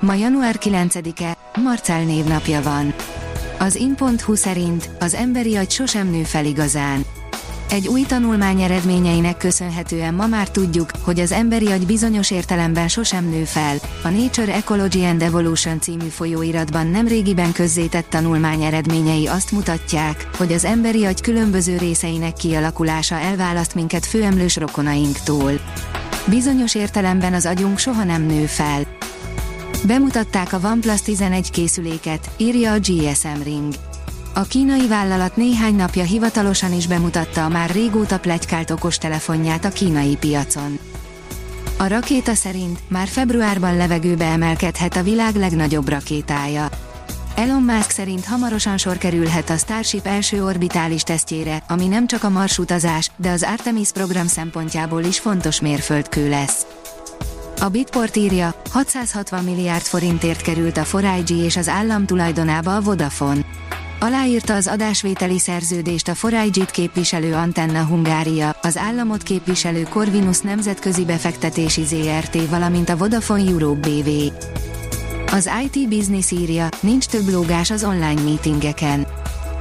Ma január 9-e, Marcel névnapja van. Az in.hu szerint az emberi agy sosem nő fel igazán. Egy új tanulmány eredményeinek köszönhetően ma már tudjuk, hogy az emberi agy bizonyos értelemben sosem nő fel. A Nature Ecology and Evolution című folyóiratban nemrégiben közzétett tanulmány eredményei azt mutatják, hogy az emberi agy különböző részeinek kialakulása elválaszt minket főemlős rokonainktól. Bizonyos értelemben az agyunk soha nem nő fel. Bemutatták a OnePlus 11 készüléket, írja a GSM Ring. A kínai vállalat néhány napja hivatalosan is bemutatta a már régóta plegykált okostelefonját a kínai piacon. A rakéta szerint már februárban levegőbe emelkedhet a világ legnagyobb rakétája. Elon Musk szerint hamarosan sor kerülhet a Starship első orbitális tesztjére, ami nem csak a marsutazás, de az Artemis program szempontjából is fontos mérföldkő lesz. A Bitport írja, 660 milliárd forintért került a 4 és az állam tulajdonába a Vodafone. Aláírta az adásvételi szerződést a 4 képviselő Antenna Hungária, az államot képviselő Corvinus Nemzetközi Befektetési ZRT, valamint a Vodafone Europe BV. Az IT Business írja, nincs több lógás az online meetingeken.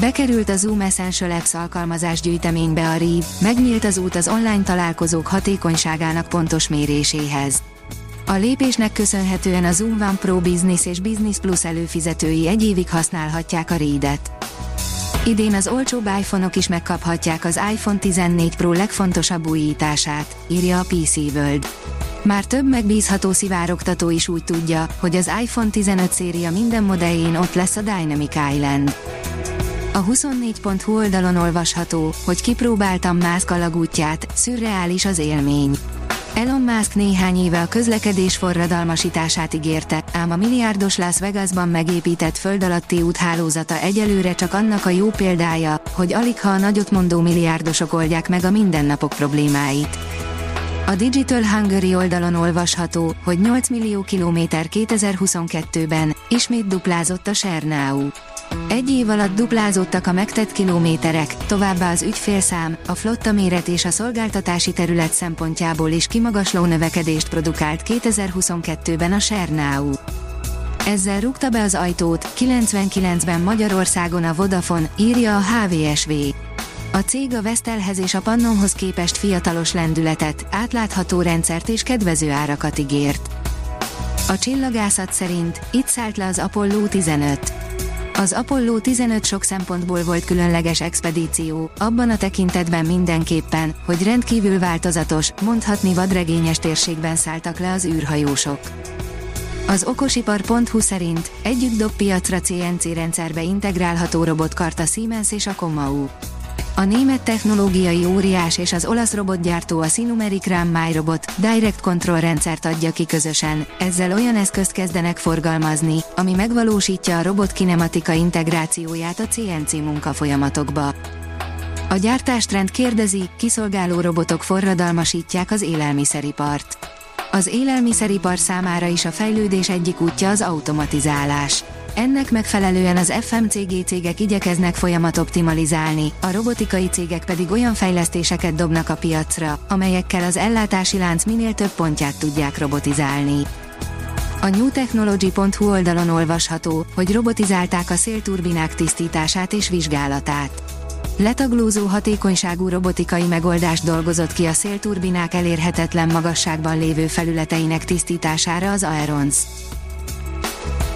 Bekerült a Zoom Essential Apps alkalmazás gyűjteménybe a RIV, megnyílt az út az online találkozók hatékonyságának pontos méréséhez. A lépésnek köszönhetően a Zoom One Pro Business és Business Plus előfizetői egy évig használhatják a Read-et. Idén az olcsóbb iPhone-ok is megkaphatják az iPhone 14 Pro legfontosabb újítását, írja a PC World. Már több megbízható szivárogtató is úgy tudja, hogy az iPhone 15 széria minden modelljén ott lesz a Dynamic Island. A 24.hu oldalon olvasható, hogy kipróbáltam Musk alagútját, szürreális az élmény. Elon Musk néhány éve a közlekedés forradalmasítását ígérte, ám a milliárdos Las Vegasban megépített föld alatti úthálózata egyelőre csak annak a jó példája, hogy alig ha a nagyot mondó milliárdosok oldják meg a mindennapok problémáit. A Digital Hungary oldalon olvasható, hogy 8 millió kilométer 2022-ben ismét duplázott a Sernau. Egy év alatt duplázódtak a megtett kilométerek, továbbá az ügyfélszám, a flotta méret és a szolgáltatási terület szempontjából is kimagasló növekedést produkált 2022-ben a Sernau. Ezzel rúgta be az ajtót, 99-ben Magyarországon a Vodafone, írja a HVSV. A cég a Vestelhez és a Pannonhoz képest fiatalos lendületet, átlátható rendszert és kedvező árakat ígért. A csillagászat szerint itt szállt le az Apollo 15. Az Apollo 15 sok szempontból volt különleges expedíció, abban a tekintetben mindenképpen, hogy rendkívül változatos, mondhatni vadregényes térségben szálltak le az űrhajósok. Az okosipar.hu szerint együtt dob piacra CNC rendszerbe integrálható robotkart a Siemens és a Komau. A német technológiai óriás és az olasz robotgyártó a Sinumeric RAM Robot Direct Control rendszert adja ki közösen, ezzel olyan eszközt kezdenek forgalmazni, ami megvalósítja a robot kinematika integrációját a CNC munkafolyamatokba. A gyártástrend kérdezi, kiszolgáló robotok forradalmasítják az élelmiszeripart. Az élelmiszeripar számára is a fejlődés egyik útja az automatizálás. Ennek megfelelően az FMCG cégek igyekeznek folyamat optimalizálni, a robotikai cégek pedig olyan fejlesztéseket dobnak a piacra, amelyekkel az ellátási lánc minél több pontját tudják robotizálni. A newtechnology.hu oldalon olvasható, hogy robotizálták a szélturbinák tisztítását és vizsgálatát. Letaglózó hatékonyságú robotikai megoldást dolgozott ki a szélturbinák elérhetetlen magasságban lévő felületeinek tisztítására az Aerons.